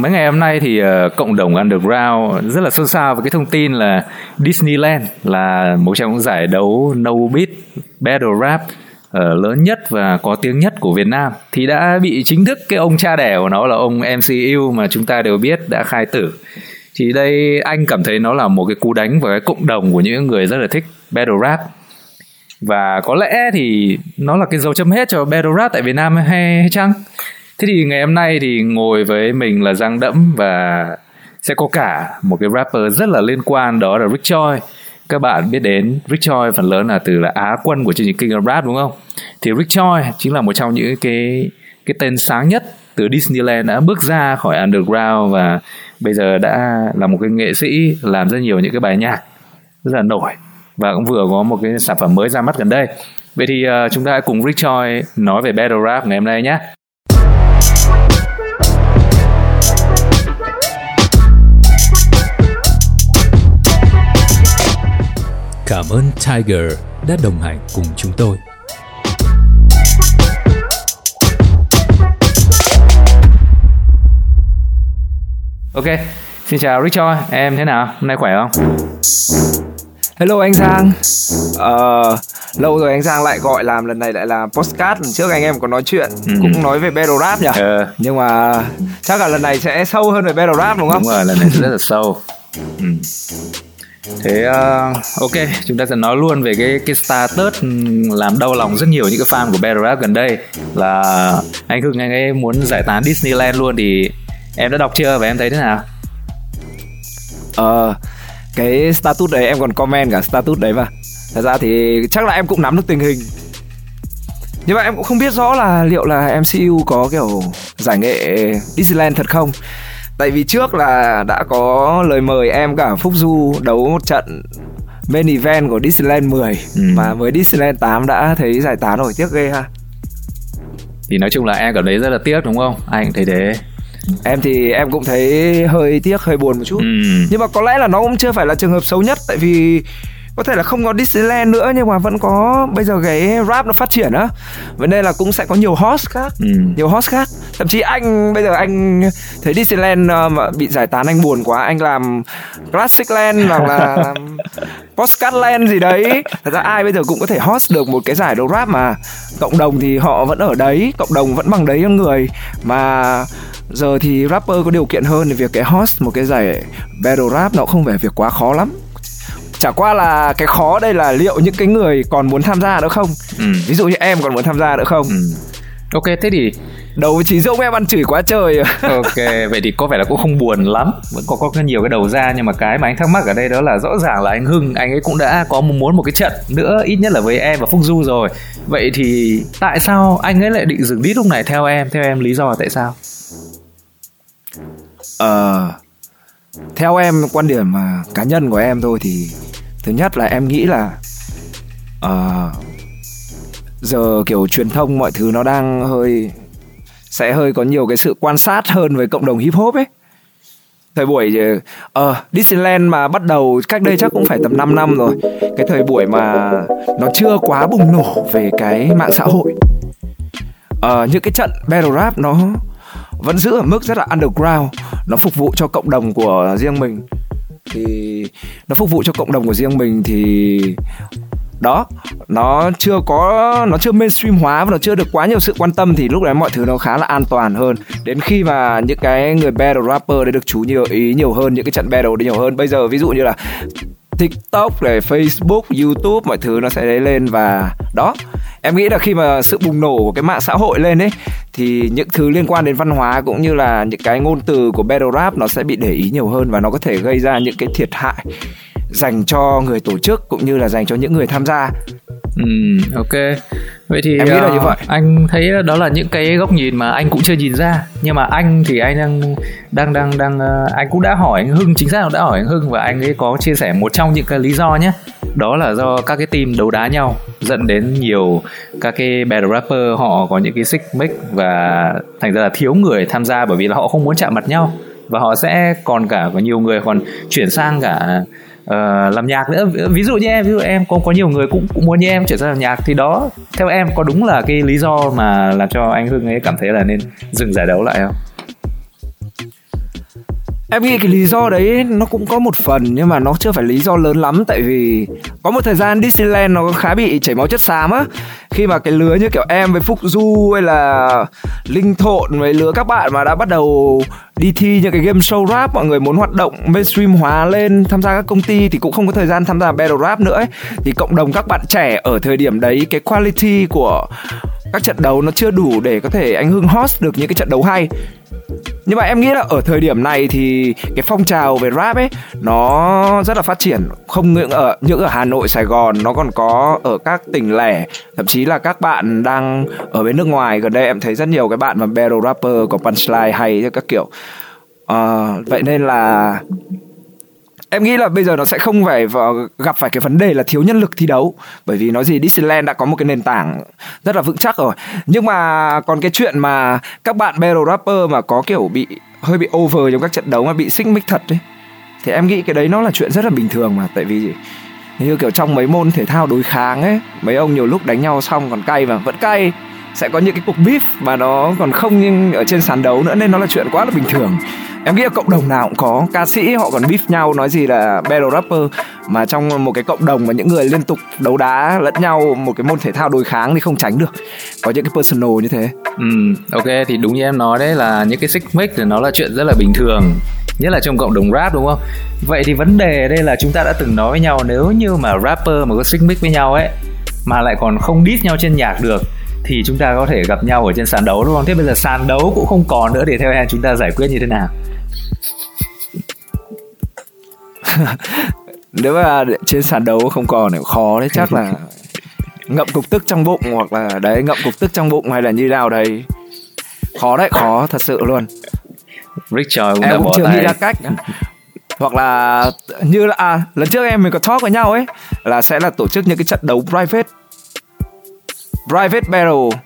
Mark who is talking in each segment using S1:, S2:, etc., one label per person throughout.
S1: mấy ngày hôm nay thì uh, cộng đồng underground rất là xôn xao với cái thông tin là Disneyland là một trong những giải đấu no beat battle rap uh, lớn nhất và có tiếng nhất của Việt Nam. Thì đã bị chính thức cái ông cha đẻ của nó là ông MCU mà chúng ta đều biết đã khai tử. Thì đây anh cảm thấy nó là một cái cú đánh vào cái cộng đồng của những người rất là thích battle rap. Và có lẽ thì nó là cái dấu chấm hết cho battle rap tại Việt Nam hay, hay chăng? Thế thì ngày hôm nay thì ngồi với mình là Giang Đẫm và sẽ có cả một cái rapper rất là liên quan đó là Rick Choi. Các bạn biết đến Rick Choi phần lớn là từ là Á quân của chương trình King of Rap đúng không? Thì Rick Choi chính là một trong những cái cái tên sáng nhất từ Disneyland đã bước ra khỏi underground và bây giờ đã là một cái nghệ sĩ làm rất nhiều những cái bài nhạc rất là nổi và cũng vừa có một cái sản phẩm mới ra mắt gần đây. Vậy thì uh, chúng ta hãy cùng Rick Choi nói về battle rap ngày hôm nay nhé.
S2: Cảm ơn Tiger đã đồng hành cùng chúng tôi.
S1: Ok, xin chào Choi, em thế nào? Hôm nay khỏe không?
S3: Hello anh Giang Ờ, lâu rồi anh Giang lại gọi làm lần này lại là postcard lần trước anh em có nói chuyện ừ. cũng nói về battle rap nhỉ
S1: ờ.
S3: nhưng mà chắc là lần này sẽ sâu hơn về battle rap đúng không
S1: đúng rồi lần này rất là sâu ừ thế uh, ok chúng ta sẽ nói luôn về cái cái status ừ, làm đau lòng rất nhiều những cái fan của battle rap gần đây. Là anh hưng anh ấy muốn giải tán Disneyland luôn thì em đã đọc chưa và em thấy thế nào?
S3: Ờ cái status đấy em còn comment cả status đấy mà. Thật ra thì chắc là em cũng nắm được tình hình. Nhưng mà em cũng không biết rõ là liệu là MCU có kiểu giải nghệ Disneyland thật không tại vì trước là đã có lời mời em cả Phúc Du đấu một trận main event của Disneyland 10 ừ. mà với Disneyland 8 đã thấy giải tán rồi tiếc ghê ha.
S1: Thì nói chung là em cảm thấy rất là tiếc đúng không? Anh thấy thế.
S3: Em thì em cũng thấy hơi tiếc hơi buồn một chút. Ừ. nhưng mà có lẽ là nó cũng chưa phải là trường hợp xấu nhất tại vì có thể là không có Disneyland nữa nhưng mà vẫn có bây giờ cái rap nó phát triển á. Vậy nên là cũng sẽ có nhiều host khác ừ. nhiều host khác thậm chí anh bây giờ anh thấy Disneyland ờ, mà bị giải tán anh buồn quá. Anh làm Classic Land hoặc là Postcard Land gì đấy. Thật ra ai bây giờ cũng có thể host được một cái giải đấu rap mà. Cộng đồng thì họ vẫn ở đấy cộng đồng vẫn bằng đấy người. Mà giờ thì rapper có điều kiện hơn thì việc cái host một cái giải battle rap nó không phải việc quá khó lắm. Chả qua là cái khó đây là liệu những cái người còn muốn tham gia nữa không? Ừ. ví dụ như em còn muốn tham gia nữa không? Ừ.
S1: ok thế thì
S3: đầu với chín ông em ăn chửi quá trời.
S1: Ok vậy thì có vẻ là cũng không buồn lắm. Vẫn có có nhiều cái đầu ra nhưng mà cái mà anh thắc mắc ở đây đó là rõ ràng là anh hưng anh ấy cũng đã có muốn một cái trận nữa ít nhất là với em và phúc du rồi. Vậy thì tại sao anh ấy lại định dừng đít lúc này theo em? Theo em lý do là tại sao?
S3: Ờ uh, theo em quan điểm mà cá nhân của em thôi thì thứ nhất là em nghĩ là uh, giờ kiểu truyền thông mọi thứ nó đang hơi sẽ hơi có nhiều cái sự quan sát hơn với cộng đồng hip hop ấy. Thời buổi ờ uh, Disneyland mà bắt đầu cách đây chắc cũng phải tầm 5 năm rồi. Cái thời buổi mà nó chưa quá bùng nổ về cái mạng xã hội. Uh, những cái trận battle rap nó vẫn giữ ở mức rất là underground. Nó phục vụ cho cộng đồng của riêng mình. Thì nó phục vụ cho cộng đồng của riêng mình thì đó, nó chưa có, nó chưa mainstream hóa và nó chưa được quá nhiều sự quan tâm thì lúc đấy mọi thứ nó khá là an toàn hơn. Đến khi mà những cái người battle rapper đấy được chú nhiều, ý nhiều hơn, những cái trận battle đấy nhiều hơn. Bây giờ ví dụ như là tiktok này, facebook, youtube, mọi thứ nó sẽ lên và đó. Em nghĩ là khi mà sự bùng nổ của cái mạng xã hội lên ấy, thì những thứ liên quan đến văn hóa cũng như là những cái ngôn từ của battle rap nó sẽ bị để ý nhiều hơn và nó có thể gây ra những cái thiệt hại dành cho người tổ chức cũng như là dành cho những người tham gia
S1: Ừ, ok. Vậy thì
S3: em nghĩ là như ờ, vậy.
S1: Anh thấy đó là những cái góc nhìn mà anh cũng chưa nhìn ra. Nhưng mà anh thì anh đang đang đang đang uh, anh cũng đã hỏi anh Hưng chính xác là đã hỏi anh Hưng và anh ấy có chia sẻ một trong những cái lý do nhé. Đó là do các cái team đấu đá nhau dẫn đến nhiều các cái battle rapper họ có những cái xích mích và thành ra là thiếu người tham gia bởi vì là họ không muốn chạm mặt nhau và họ sẽ còn cả có nhiều người còn chuyển sang cả uh, làm nhạc nữa. Ví dụ như em ví dụ em có có nhiều người cũng cũng muốn như em chuyển sang làm nhạc thì đó theo em có đúng là cái lý do mà làm cho anh Hưng ấy cảm thấy là nên dừng giải đấu lại không?
S3: Em nghĩ cái lý do đấy nó cũng có một phần, nhưng mà nó chưa phải lý do lớn lắm. Tại vì có một thời gian Disneyland nó khá bị chảy máu chất xám á. Khi mà cái lứa như kiểu em với Phúc Du hay là Linh Thộn với lứa các bạn mà đã bắt đầu đi thi những cái game show rap, mọi người muốn hoạt động mainstream hóa lên, tham gia các công ty thì cũng không có thời gian tham gia battle rap nữa ấy. thì cộng đồng các bạn trẻ ở thời điểm đấy, cái quality của các trận đấu nó chưa đủ để có thể anh Hưng host được những cái trận đấu hay nhưng mà em nghĩ là ở thời điểm này thì cái phong trào về rap ấy nó rất là phát triển. Không những ở những ở Hà Nội Sài Gòn nó còn có ở các tỉnh lẻ. Thậm chí là các bạn đang ở bên nước ngoài. Gần đây em thấy rất nhiều cái bạn mà battle rapper có punchline hay các kiểu. À, vậy nên là em nghĩ là bây giờ nó sẽ không phải gặp phải cái vấn đề là thiếu nhân lực thi đấu. Bởi vì nói gì, Disneyland đã có một cái nền tảng rất là vững chắc rồi. Nhưng mà còn cái chuyện mà các bạn battle rapper mà có kiểu bị, hơi bị over trong các trận đấu mà bị xích mích thật ấy, thì em nghĩ cái đấy nó là chuyện rất là bình thường mà. Tại vì như kiểu trong mấy môn thể thao đối kháng ấy, mấy ông nhiều lúc đánh nhau xong còn cay mà vẫn cay sẽ có những cái cuộc beef mà nó còn không nhưng ở trên sàn đấu nữa nên nó là chuyện quá là bình thường. Em nghĩ là cộng đồng nào cũng có. Ca sĩ họ còn beef nhau, nói gì là battle rapper, mà trong một cái cộng đồng mà những người liên tục đấu đá lẫn nhau, một cái môn thể thao đối kháng thì không tránh được. Có những cái personal như thế.
S1: Ừ ok, thì đúng như em nói đấy là những cái xích mích thì nó là chuyện rất là bình thường, nhất là trong cộng đồng rap, đúng không? Vậy thì vấn đề đây là chúng ta đã từng nói với nhau, nếu như mà rapper mà có xích mích với nhau ấy, mà lại còn không diss nhau trên nhạc được thì chúng ta có thể gặp nhau ở trên sàn đấu đúng không? Thế bây giờ sàn đấu cũng không còn nữa thì theo em chúng ta giải quyết như thế nào?
S3: nếu mà trên sàn đấu không còn thì khó đấy chắc là ngậm cục tức trong bụng hoặc là đấy ngậm cục tức trong bụng hay là như nào đấy khó đấy khó thật sự luôn
S1: Choi cũng
S3: em
S1: đã
S3: cũng
S1: bỏ
S3: chưa
S1: tay.
S3: nghĩ ra cách hoặc là như là à lần trước em mình có talk với nhau ấy là sẽ là tổ chức những cái trận đấu private private battle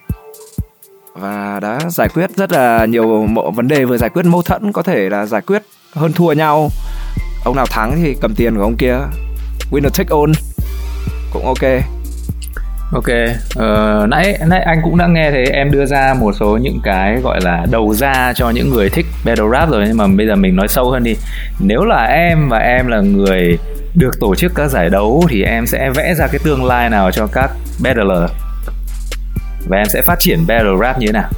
S3: và đã giải quyết rất là nhiều vấn đề vừa giải quyết mâu thuẫn có thể là giải quyết hơn thua nhau. Ông nào thắng thì cầm tiền của ông kia. Winner take all. Cũng ok.
S1: Ok, ờ, nãy nãy anh cũng đã nghe thấy em đưa ra một số những cái gọi là đầu ra cho những người thích battle rap rồi nhưng mà bây giờ mình nói sâu hơn đi. Nếu là em và em là người được tổ chức các giải đấu thì em sẽ vẽ ra cái tương lai nào cho các battler và em sẽ phát triển battle rap như thế nào?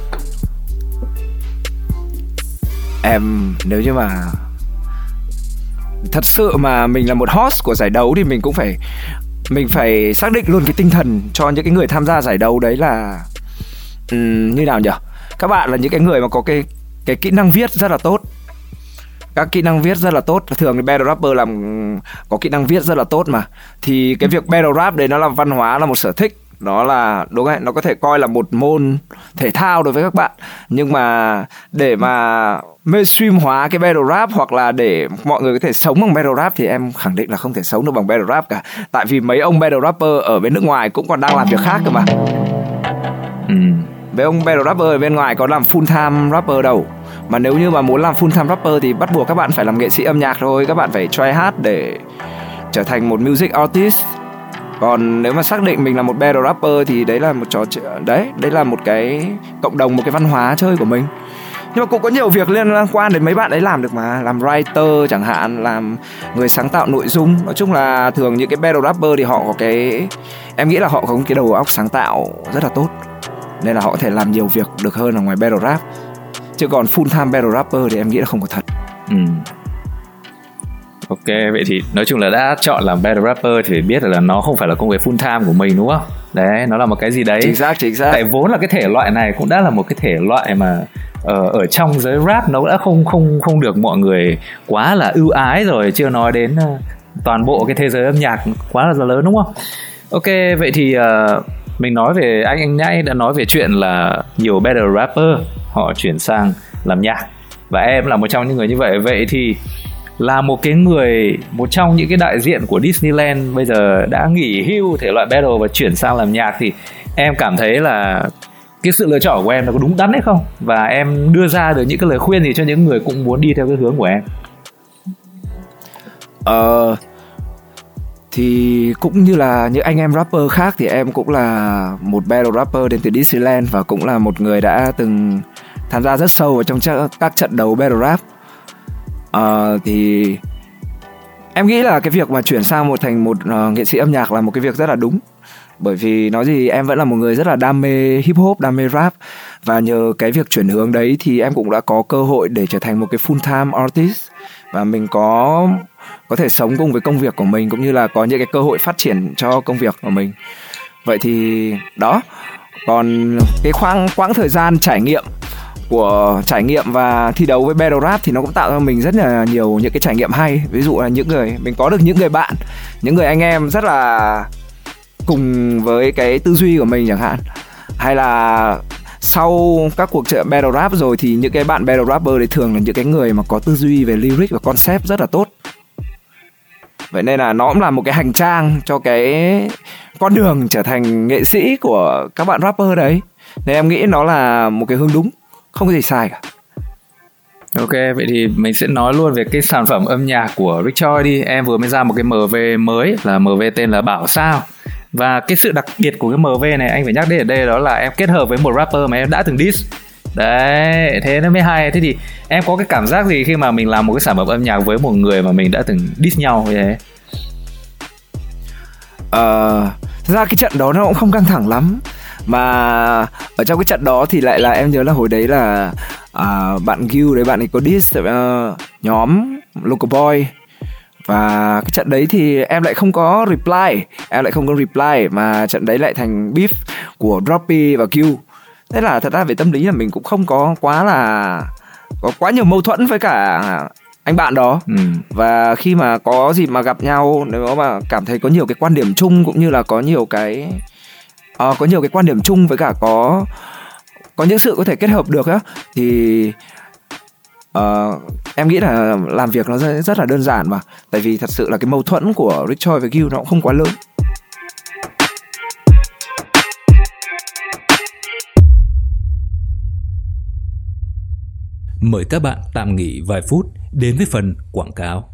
S3: em nếu như mà thật sự mà mình là một host của giải đấu thì mình cũng phải mình phải xác định luôn cái tinh thần cho những cái người tham gia giải đấu đấy là um, như nào nhỉ? Các bạn là những cái người mà có cái cái kỹ năng viết rất là tốt. Các kỹ năng viết rất là tốt. Thường thì battle rapper làm có kỹ năng viết rất là tốt mà. Thì cái việc battle rap đấy nó là văn hóa là một sở thích đó là, đúng rồi, nó có thể coi là một môn thể thao đối với các bạn. Nhưng mà để mà mainstream hóa cái battle rap hoặc là để mọi người có thể sống bằng battle rap thì em khẳng định là không thể sống được bằng battle rap cả. Tại vì mấy ông battle rapper ở bên nước ngoài cũng còn đang làm việc khác cơ mà.
S1: Ừ.
S3: mấy ông battle rapper ở bên ngoài có làm full time rapper đâu. Mà nếu như mà muốn làm full time rapper thì bắt buộc các bạn phải làm nghệ sĩ âm nhạc thôi. Các bạn phải try hát để trở thành một music artist còn nếu mà xác định mình là một battle rapper thì đấy là một trò chơi, đấy đấy là một cái cộng đồng, một cái văn hóa chơi của mình. Nhưng mà cũng có nhiều việc liên quan đến mấy bạn ấy làm được mà, làm writer chẳng hạn, làm người sáng tạo nội dung. Nói chung là thường những cái battle rapper thì họ có cái, em nghĩ là họ có cái đầu óc sáng tạo rất là tốt, nên là họ có thể làm nhiều việc được hơn ở ngoài battle rap. Chứ còn full time battle rapper thì em nghĩ là không có thật.
S1: Ừ. Ok, vậy thì nói chung là đã chọn làm battle rapper thì phải biết là nó không phải là công việc full time của mình đúng không? Đấy, nó là một cái gì đấy.
S3: chính xác chính xác
S1: Tại vốn là cái thể loại này cũng đã là một cái thể loại mà ở ở trong giới rap nó đã không không không được mọi người quá là ưu ái rồi, chưa nói đến ờ, toàn bộ cái thế giới âm nhạc quá là lớn đúng không? Ok, vậy thì ờ, mình nói về anh anh nhãi đã nói về chuyện là nhiều battle rapper họ chuyển sang làm nhạc và em là một trong những người như vậy vậy thì là một cái người, một trong những cái đại diện của Disneyland bây giờ đã nghỉ hưu thể loại battle và chuyển sang làm nhạc thì em cảm thấy là cái sự lựa chọn của em nó có đúng đắn hay không và em đưa ra được những cái lời khuyên gì cho những người cũng muốn đi theo cái hướng của em
S3: Ờ thì cũng như là những anh em rapper khác thì em cũng là một battle rapper đến từ Disneyland và cũng là một người đã từng tham gia rất sâu vào trong các trận đấu battle rap uh, thì em nghĩ là cái việc mà chuyển sang một thành một uh, nghệ sĩ âm nhạc là một cái việc rất là đúng. Bởi vì nói gì em vẫn là một người rất là đam mê hip hop đam mê rap. Và nhờ cái việc chuyển hướng đấy thì em cũng đã có cơ hội để trở thành một cái full time artist. Và mình có có thể sống cùng với công việc của mình cũng như là có những cái cơ hội phát triển cho công việc của mình. Vậy thì đó còn cái khoảng quãng thời gian trải nghiệm của trải nghiệm và thi đấu với battle rap thì nó cũng tạo cho mình rất là nhiều những cái trải nghiệm hay. Ví dụ là những người, mình có được những người bạn, những người anh em rất là cùng với cái tư duy của mình chẳng hạn. Hay là sau các cuộc trợ battle rap rồi thì những cái bạn battle rapper đấy thường là những cái người mà có tư duy về lyric và concept rất là tốt. Vậy nên là nó cũng là một cái hành trang cho cái con đường trở thành nghệ sĩ của các bạn rapper đấy. Nên em nghĩ nó là một cái hướng đúng không có gì sai cả
S1: Ok, vậy thì mình sẽ nói luôn về cái sản phẩm âm nhạc của Choi đi. Em vừa mới ra một cái MV mới là MV tên là Bảo Sao. Và cái sự đặc biệt của cái MV này anh phải nhắc đến ở đây đó là em kết hợp với một rapper mà em đã từng diss. Đấy, thế nó mới hay. Thế thì em có cái cảm giác gì khi mà mình làm một cái sản phẩm âm nhạc với một người mà mình đã từng diss nhau như thế?
S3: Ờ, uh, ra cái trận đó nó cũng không căng thẳng lắm mà ở trong cái trận đó thì lại là em nhớ là hồi đấy là à, bạn Gil đấy bạn ấy có diss uh, nhóm Local Boy. Và cái trận đấy thì em lại không có reply em lại không có reply mà trận đấy lại thành beef của Droppy và Q thế là thật ra về tâm lý là mình cũng không có quá là có quá nhiều mâu thuẫn với cả anh bạn đó. Ừ. và khi mà có dịp mà gặp nhau nếu mà cảm thấy có nhiều cái quan điểm chung cũng như là có nhiều cái uh, có nhiều cái quan điểm chung với cả có có những sự có thể kết hợp được á. Thì uh, em nghĩ là làm việc nó rất, rất là đơn giản mà. Tại vì thật sự là cái mâu thuẫn của Rich Choi với Gil nó cũng không quá lớn.
S2: Mời các bạn tạm nghỉ vài phút đến với phần quảng cáo.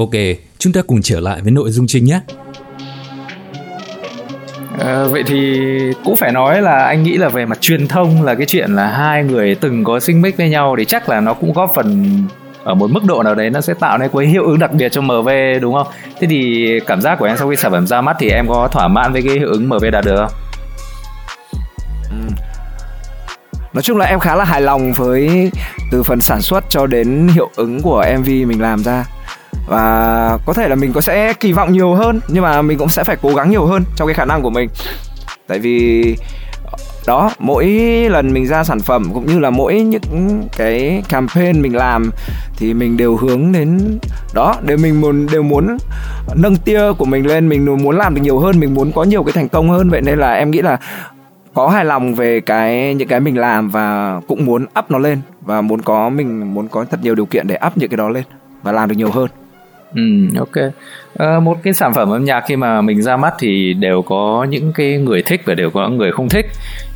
S2: Ok, chúng ta cùng trở lại với nội dung chính nhé.
S1: À, vậy thì cũng phải nói là anh nghĩ là về mặt truyền thông là cái chuyện là hai người từng có sinh mích với nhau thì chắc là nó cũng góp phần ở một mức độ nào đấy nó sẽ tạo nên cái hiệu ứng đặc biệt cho MV đúng không? Thế thì cảm giác của em sau khi sản phẩm ra mắt thì em có thỏa mãn với cái hiệu ứng MV đạt được không?
S3: Ừ. Nói chung là em khá là hài lòng với từ phần sản xuất cho đến hiệu ứng của MV mình làm ra và có thể là mình có sẽ kỳ vọng nhiều hơn, nhưng mà mình cũng sẽ phải cố gắng nhiều hơn trong cái khả năng của mình. Tại vì, đó, mỗi lần mình ra sản phẩm cũng như là mỗi những cái campaign mình làm thì mình đều hướng đến đó, để mình muốn, đều muốn nâng tia của mình lên, mình muốn làm được nhiều hơn, mình muốn có nhiều cái thành công hơn. Vậy nên là em nghĩ là có hài lòng về cái, những cái mình làm và cũng muốn up nó lên và muốn có, mình muốn có thật nhiều điều kiện để up những cái đó lên và làm được nhiều hơn.
S1: Ừ, ok. À, một cái sản phẩm âm nhạc khi mà mình ra mắt thì đều có những cái người thích và đều có những người không thích.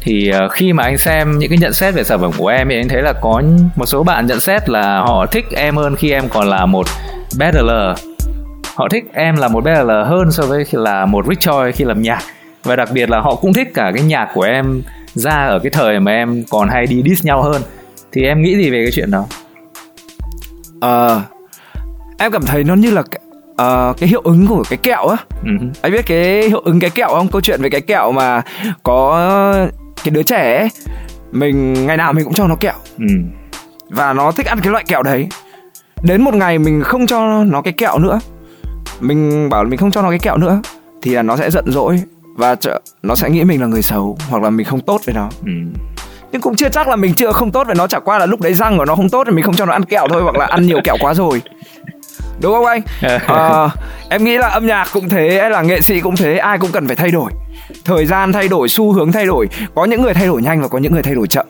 S1: Thì uh, khi mà anh xem những cái nhận xét về sản phẩm của em thì anh thấy là có một số bạn nhận xét là họ thích em hơn khi em còn là một battler. Họ thích em là một battler hơn so với là một Rich Choi khi làm nhạc. Và đặc biệt là họ cũng thích cả cái nhạc của em ra ở cái thời mà em còn hay đi diss nhau hơn. Thì em nghĩ gì về cái chuyện đó?
S3: Ờ, uh, em cảm thấy nó như là uh, cái hiệu ứng của cái kẹo á. Uh-huh. anh biết cái hiệu ứng cái kẹo không? Câu chuyện về cái kẹo mà có cái đứa trẻ ấy, mình ngày nào mình cũng cho nó kẹo. Uh và nó thích ăn cái loại kẹo đấy. Đến một ngày mình không cho nó cái kẹo nữa. Mình bảo mình không cho nó cái kẹo nữa thì là nó sẽ giận dỗi và nó sẽ nghĩ mình là người xấu hoặc là mình không tốt với nó. Ừ. nhưng cũng chưa chắc là mình chưa không tốt với nó chả qua là lúc đấy răng của nó không tốt thì mình không cho nó ăn kẹo thôi hoặc là ăn nhiều kẹo quá rồi đúng không anh? À, em nghĩ là âm nhạc cũng thế hay là nghệ sĩ cũng thế ai cũng cần phải thay đổi. Thời gian thay đổi xu hướng thay đổi có những người thay đổi nhanh và có những người thay đổi chậm.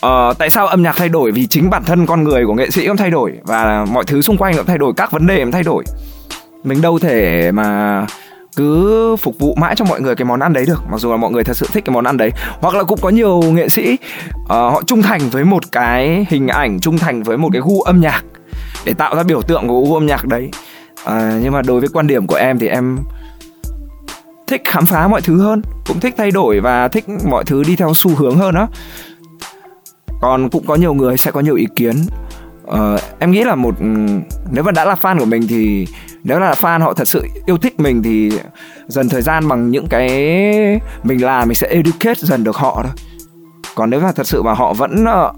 S3: Ờ, tại sao âm nhạc thay đổi? Vì chính bản thân con người của nghệ sĩ cũng thay đổi và mọi thứ xung quanh cũng thay đổi các vấn đề cũng thay đổi. Mình đâu thể mà cứ phục vụ mãi cho mọi người cái món ăn đấy được mặc dù là mọi người thật sự thích cái món ăn đấy. Hoặc là cũng có nhiều nghệ sĩ uh, họ trung thành với một cái hình ảnh trung thành với một cái gu âm nhạc để tạo ra biểu tượng của gu âm nhạc đấy. À, nhưng mà đối với quan điểm của em thì em thích khám phá mọi thứ hơn cũng thích thay đổi và thích mọi thứ đi theo xu hướng hơn đó còn cũng có nhiều người sẽ có nhiều ý kiến. Uh, em nghĩ là một nếu mà đã là fan của mình thì nếu là fan họ thật sự yêu thích mình thì dần thời gian bằng những cái mình làm mình sẽ educate dần được họ thôi. Còn nếu mà thật sự mà họ vẫn uh,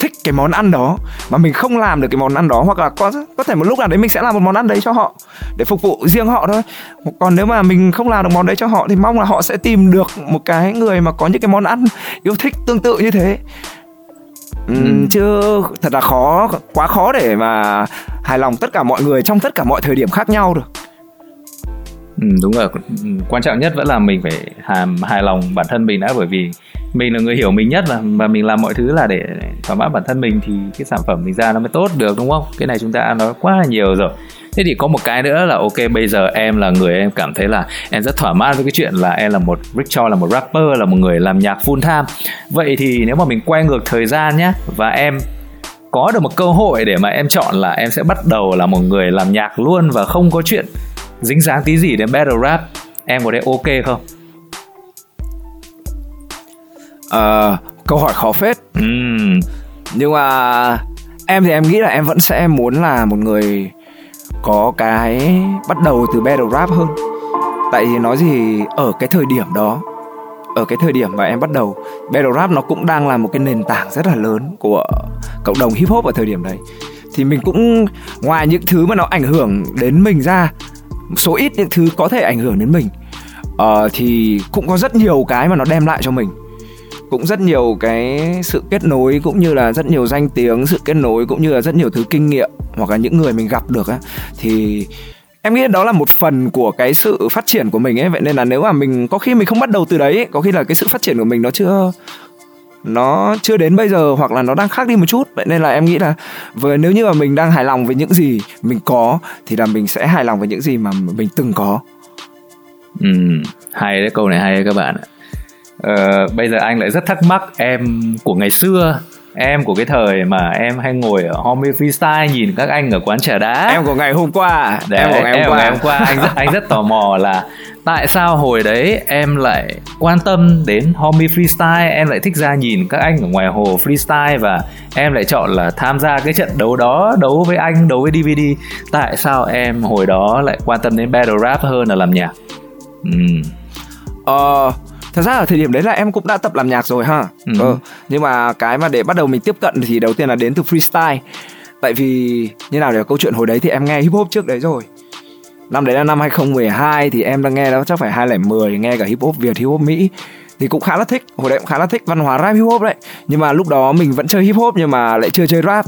S3: thích cái món ăn đó mà mình không làm được cái món ăn đó hoặc là có có thể một lúc nào đấy mình sẽ làm một món ăn đấy cho họ để phục vụ riêng họ thôi. Còn nếu mà mình không làm được món đấy cho họ thì mong là họ sẽ tìm được một cái người mà có những cái món ăn yêu thích tương tự như thế. Ừ, chứ thật là khó quá khó để mà hài lòng tất cả mọi người trong tất cả mọi thời điểm khác nhau được
S1: ừ, đúng rồi. Ừ, quan trọng nhất vẫn là mình phải hài, hài lòng bản thân mình đã bởi vì mình là người hiểu mình nhất mà và mình làm mọi thứ là để thỏa mãn bản thân mình thì cái sản phẩm mình ra nó mới tốt được đúng không? Cái này chúng ta nói quá là nhiều rồi. Thế thì có một cái nữa là ok bây giờ em là người em cảm thấy là em rất thỏa mãn với cái chuyện là em là một Rick Cho là một rapper là một người làm nhạc full time. Vậy thì nếu mà mình quay ngược thời gian nhé và em có được một cơ hội để mà em chọn là em sẽ bắt đầu là một người làm nhạc luôn và không có chuyện dính dáng tí gì đến battle rap em có thấy ok không?
S3: Uh, câu hỏi khó phết. Uhm. nhưng mà em thì em nghĩ là em vẫn sẽ muốn là một người có cái bắt đầu từ battle rap hơn. Tại vì nói gì ở cái thời điểm đó ở cái thời điểm mà em bắt đầu battle rap nó cũng đang là một cái nền tảng rất là lớn của cộng đồng hip hop ở thời điểm đấy. Thì mình cũng ngoài những thứ mà nó ảnh hưởng đến mình ra số ít những thứ có thể ảnh hưởng đến mình. Uh, thì cũng có rất nhiều cái mà nó đem lại cho mình. Cũng rất nhiều cái sự kết nối cũng như là rất nhiều danh tiếng sự kết nối cũng như là rất nhiều thứ kinh nghiệm hoặc là những người mình gặp được á. Thì em nghĩ đó là một phần của cái sự phát triển của mình ấy. Vậy nên là nếu mà mình có khi mình không bắt đầu từ đấy có khi là cái sự phát triển của mình nó chưa nó chưa đến bây giờ hoặc là nó đang khác đi một chút. Vậy nên là em nghĩ là với nếu như mà mình đang hài lòng với những gì mình có thì là mình sẽ hài lòng với những gì mà mình từng có.
S1: Ừ hay đấy câu này hay đấy các bạn ạ. Uh, bây giờ anh lại rất thắc mắc em của ngày xưa em của cái thời mà em hay ngồi ở homie freestyle nhìn các anh ở quán trà đá.
S3: Em của ngày hôm qua.
S1: Đấy, em của ngày hôm em qua ngày hôm qua. Anh rất anh rất tò mò là tại sao hồi đấy em lại quan tâm đến homie freestyle? Em lại thích ra nhìn các anh ở ngoài hồ freestyle và em lại chọn là tham gia cái trận đấu đó đấu với anh đấu với dvd tại sao em hồi đó lại quan tâm đến battle rap hơn là làm nhạc?
S3: Ừ. ờ thật ra ở thời điểm đấy là em cũng đã tập làm nhạc rồi ha. Ừ. ờ, nhưng mà cái mà để bắt đầu mình tiếp cận thì đầu tiên là đến từ freestyle. Tại vì như nào để câu chuyện hồi đấy thì em nghe hip hop trước đấy rồi năm đấy là năm 2012 thì em đang nghe đó, chắc phải 2010 nghe cả hip hop Việt, hip hop Mỹ. Thì cũng khá là thích, hồi đấy cũng khá là thích văn hóa rap, hip hop đấy. Nhưng mà lúc đó mình vẫn chơi hip hop nhưng mà lại chưa chơi rap.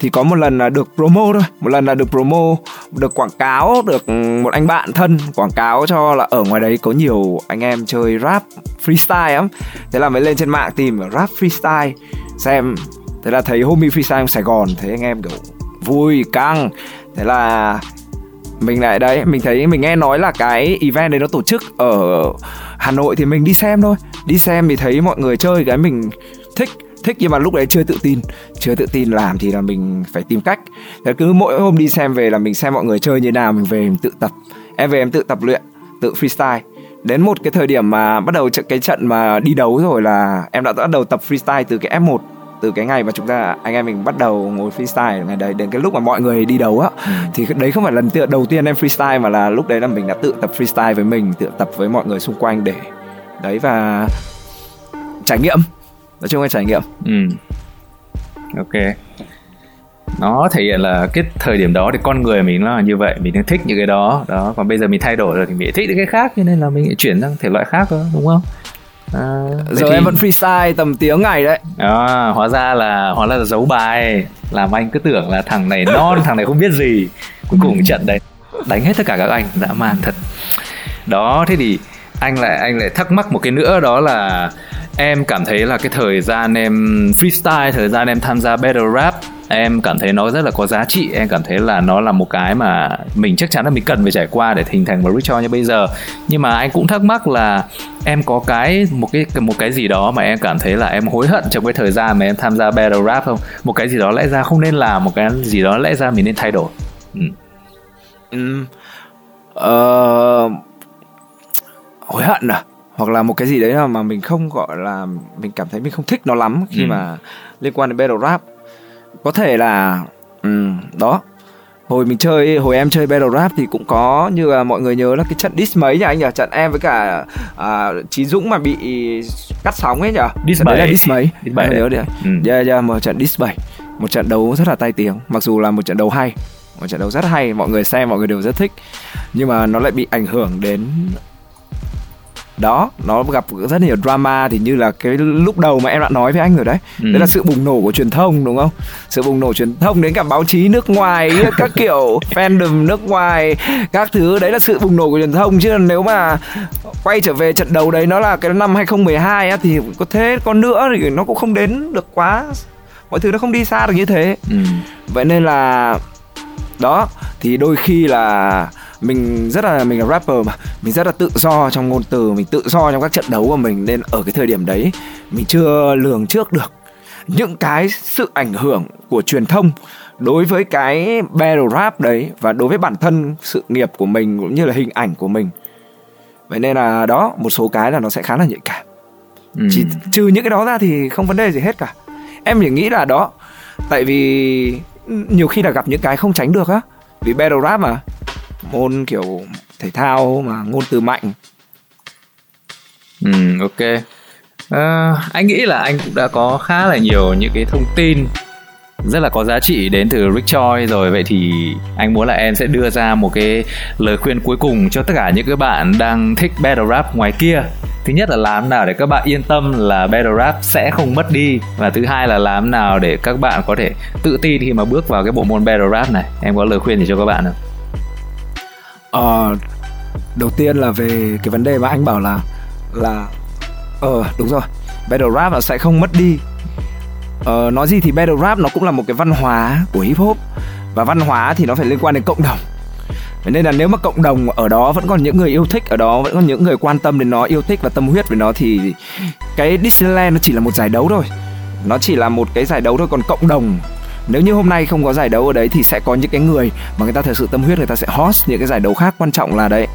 S3: Thì có một lần là được promo thôi, một lần là được promo, được quảng cáo, được một anh bạn thân quảng cáo cho là ở ngoài đấy có nhiều anh em chơi rap freestyle lắm. Thế là mới lên trên mạng tìm rap freestyle, xem. Thế là thấy homie freestyle sài gòn, thấy anh em kiểu vui, căng. Thế là mình lại đấy mình thấy mình nghe nói là cái event đấy nó tổ chức ở hà nội thì mình đi xem thôi. Đi xem thì thấy mọi người chơi cái mình thích thích nhưng mà lúc đấy chưa tự tin. Chưa tự tin làm thì là mình phải tìm cách. Thế cứ mỗi hôm đi xem về là mình xem mọi người chơi như nào, mình về mình tự tập. Em về em tự tập luyện, tự freestyle. Đến một cái thời điểm mà bắt đầu cái trận mà đi đấu rồi là em đã bắt đầu tập freestyle từ cái F1 từ cái ngày mà chúng ta anh em mình bắt đầu ngồi freestyle ngày đấy đến cái lúc mà mọi người đi đấu á ừ. thì đấy không phải lần đầu tiên em freestyle mà là lúc đấy là mình đã tự tập freestyle với mình tự tập với mọi người xung quanh để đấy và trải nghiệm. Nói chung là trải nghiệm.
S1: Ừ. Ok. Nó thể hiện là cái thời điểm đó thì con người mình nó là như vậy mình đang thích những cái đó. Đó còn bây giờ mình thay đổi rồi thì mình thích những cái khác cho nên là mình chuyển sang thể loại khác thôi đúng không
S3: À, giờ thì... em vẫn freestyle tầm tiếng ngày đấy.
S1: À, hóa ra là hóa ra là giấu bài. Làm anh cứ tưởng là thằng này non thằng này không biết gì. Cuối cùng trận đấy đánh hết tất cả các anh dã man thật. Đó thế thì anh lại anh lại thắc mắc một cái nữa đó là em cảm thấy là cái thời gian em freestyle thời gian em tham gia battle rap em cảm thấy nó rất là có giá trị. Em cảm thấy là nó là một cái mà mình chắc chắn là mình cần phải trải qua để hình thành một ritual như bây giờ. Nhưng mà anh cũng thắc mắc là em có cái một cái một cái gì đó mà em cảm thấy là em hối hận trong cái thời gian mà em tham gia battle rap không? Một cái gì đó lẽ ra không nên làm một cái gì đó lẽ ra mình nên thay đổi. Ừ.
S3: Ừ. Uh, hối hận à? Hoặc là một cái gì đấy mà mình không gọi là mình cảm thấy mình không thích nó lắm khi ừ. mà liên quan đến battle rap. Có thể là um, đó. Hồi mình chơi hồi em chơi battle rap thì cũng có như là mọi người nhớ là cái trận diss mấy nhỉ anh nhỉ? Trận em với cả à, trí dũng mà bị cắt sóng ấy nhỉ?
S1: Diss bảy
S3: là diss mấy?
S1: Diss bảy
S3: nhớ đấy. ừ. yeah, yeah, một trận diss bảy. Một trận đấu rất là tai tiếng. Mặc dù là một trận đấu hay một trận đấu rất hay mọi người xem mọi người đều rất thích. Nhưng mà nó lại bị ảnh hưởng đến đó nó gặp rất nhiều drama thì như là cái lúc đầu mà em đã nói với anh rồi đấy. Ừ. đấy là sự bùng nổ của truyền thông đúng không? Sự bùng nổ truyền thông đến cả báo chí nước ngoài các kiểu fandom nước ngoài các thứ. Đấy là sự bùng nổ của truyền thông. Chứ nếu mà quay trở về trận đấu đấy nó là cái năm 2012 á thì có thế con nữa thì nó cũng không đến được quá. Mọi thứ nó không đi xa được như thế. Ừ. vậy nên là đó thì đôi khi là mình rất là mình là rapper mà. Mình rất là tự do trong ngôn từ mình tự do trong các trận đấu của mình. Nên ở cái thời điểm đấy mình chưa lường trước được những cái sự ảnh hưởng của truyền thông đối với cái battle rap đấy và đối với bản thân sự nghiệp của mình cũng như là hình ảnh của mình. Vậy nên là đó một số cái là nó sẽ khá là nhạy cảm. Ừ. chỉ trừ những cái đó ra thì không vấn đề gì hết cả. Em chỉ nghĩ là đó tại vì nhiều khi là gặp những cái không tránh được á. Vì battle rap mà môn kiểu thể thao mà ngôn từ mạnh.
S1: Ừ ok. À, anh nghĩ là anh cũng đã có khá là nhiều những cái thông tin rất là có giá trị đến từ Rick Choi rồi. Vậy thì anh muốn là em sẽ đưa ra một cái lời khuyên cuối cùng cho tất cả những cái bạn đang thích battle rap ngoài kia. Thứ nhất là làm nào để các bạn yên tâm là battle rap sẽ không mất đi. Và thứ hai là làm nào để các bạn có thể tự tin khi mà bước vào cái bộ môn battle rap này. Em có lời khuyên gì cho các bạn không?
S3: Ờ, đầu tiên là về cái vấn đề mà anh bảo là là ờ đúng rồi battle rap là sẽ không mất đi. Ờ, nói gì thì battle rap nó cũng là một cái văn hóa của hip hop và văn hóa thì nó phải liên quan đến cộng đồng. Nên là nếu mà cộng đồng ở đó vẫn còn những người yêu thích ở đó vẫn còn những người quan tâm đến nó yêu thích và tâm huyết với nó thì cái Disneyland nó chỉ là một giải đấu thôi. Nó chỉ là một cái giải đấu thôi còn cộng đồng nếu như hôm nay không có giải đấu ở đấy thì sẽ có những cái người mà người ta thật sự tâm huyết người ta sẽ host những cái giải đấu khác. Quan trọng là đấy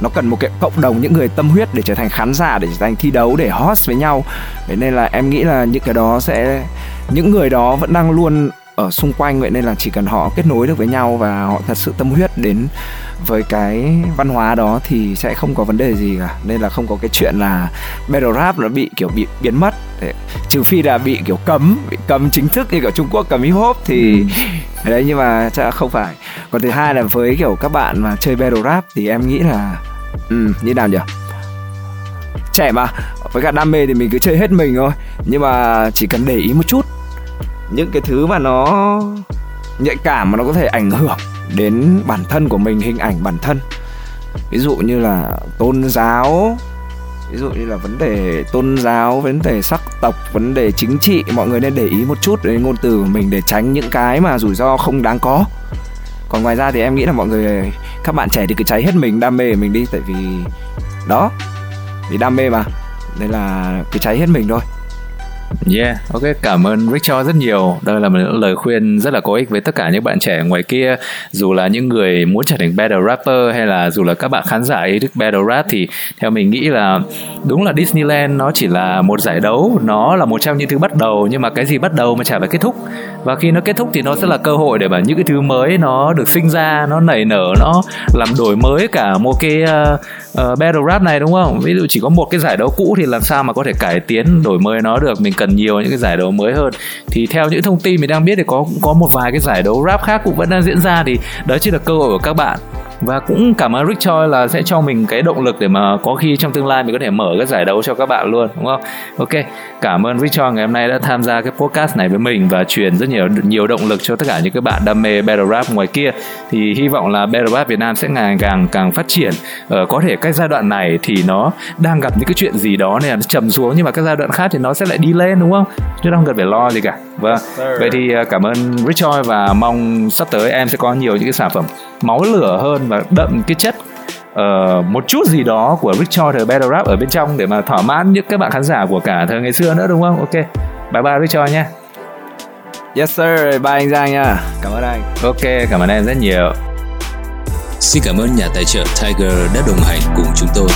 S3: nó cần một cái cộng đồng những người tâm huyết để trở thành khán giả để trở thành thi đấu để host với nhau. Vậy nên là em nghĩ là những cái đó sẽ những người đó vẫn đang luôn ở xung quanh vậy nên là chỉ cần họ kết nối được với nhau và họ thật sự tâm huyết đến với cái văn hóa đó thì sẽ không có vấn đề gì cả. Nên là không có cái chuyện là battle rap nó bị kiểu bị biến mất. Để, trừ phi là bị kiểu cấm bị cấm chính thức như kiểu Trung Quốc cấm hip hop thì ừ. đấy nhưng mà chắc không phải. Còn thứ hai là với kiểu các bạn mà chơi battle rap thì em nghĩ là ừ, như nào nhỉ? Trẻ mà với cả đam mê thì mình cứ chơi hết mình thôi. Nhưng mà chỉ cần để ý một chút những cái thứ mà nó nhạy cảm mà nó có thể ảnh hưởng đến bản thân của mình hình ảnh bản thân. Ví dụ như là tôn giáo ví dụ như là vấn đề tôn giáo, vấn đề sắc tộc, vấn đề chính trị, mọi người nên để ý một chút đến ngôn từ của mình để tránh những cái mà rủi ro không đáng có. Còn ngoài ra thì em nghĩ là mọi người, các bạn trẻ thì cứ cháy hết mình, đam mê của mình đi, tại vì đó, vì đam mê mà, nên là cứ cháy hết mình thôi.
S1: Yeah, ok, cảm ơn Rick cho rất nhiều. Đây là một lời khuyên rất là có ích với tất cả những bạn trẻ ngoài kia, dù là những người muốn trở thành battle rapper hay là dù là các bạn khán giả ý thức battle rap thì theo mình nghĩ là đúng là Disneyland nó chỉ là một giải đấu, nó là một trong những thứ bắt đầu nhưng mà cái gì bắt đầu mà chả phải kết thúc. Và khi nó kết thúc thì nó sẽ là cơ hội để mà những cái thứ mới nó được sinh ra, nó nảy nở, nó làm đổi mới cả một cái uh, uh, battle rap này đúng không? Ví dụ chỉ có một cái giải đấu cũ thì làm sao mà có thể cải tiến đổi mới nó được? Mình cần nhiều những cái giải đấu mới hơn. Thì theo những thông tin mình đang biết thì có, cũng có một vài cái giải đấu rap khác cũng vẫn đang diễn ra. Thì đó chỉ là cơ hội của các bạn và cũng cảm ơn Rick Choi là sẽ cho mình cái động lực để mà có khi trong tương lai mình có thể mở các giải đấu cho các bạn luôn đúng không? Ok cảm ơn Rick Choi ngày hôm nay đã tham gia cái podcast này với mình và truyền rất nhiều nhiều động lực cho tất cả những các bạn đam mê battle rap ngoài kia. Thì hy vọng là battle rap Việt Nam sẽ ngày càng càng phát triển. Ờ, có thể cái giai đoạn này thì nó đang gặp những cái chuyện gì đó nên là nó trầm xuống nhưng mà các giai đoạn khác thì nó sẽ lại đi lên đúng không? Chứ không cần phải lo gì cả vâng vậy thì ờ, cảm ơn Choi và mong sắp tới em sẽ có nhiều những cái sản phẩm máu lửa hơn và đậm cái chất uh, một chút gì đó của Choi thời Battle Rap ở bên trong để mà thỏa mãn những các bạn khán giả của cả thời ngày xưa nữa đúng không? Ok. Bye bye Choi nhé.
S3: Yes sir, bye anh Giang nha. Cảm ơn anh.
S1: Ok, cảm ơn em rất nhiều.
S2: Xin cảm ơn nhà tài trợ Tiger đã đồng hành cùng chúng tôi.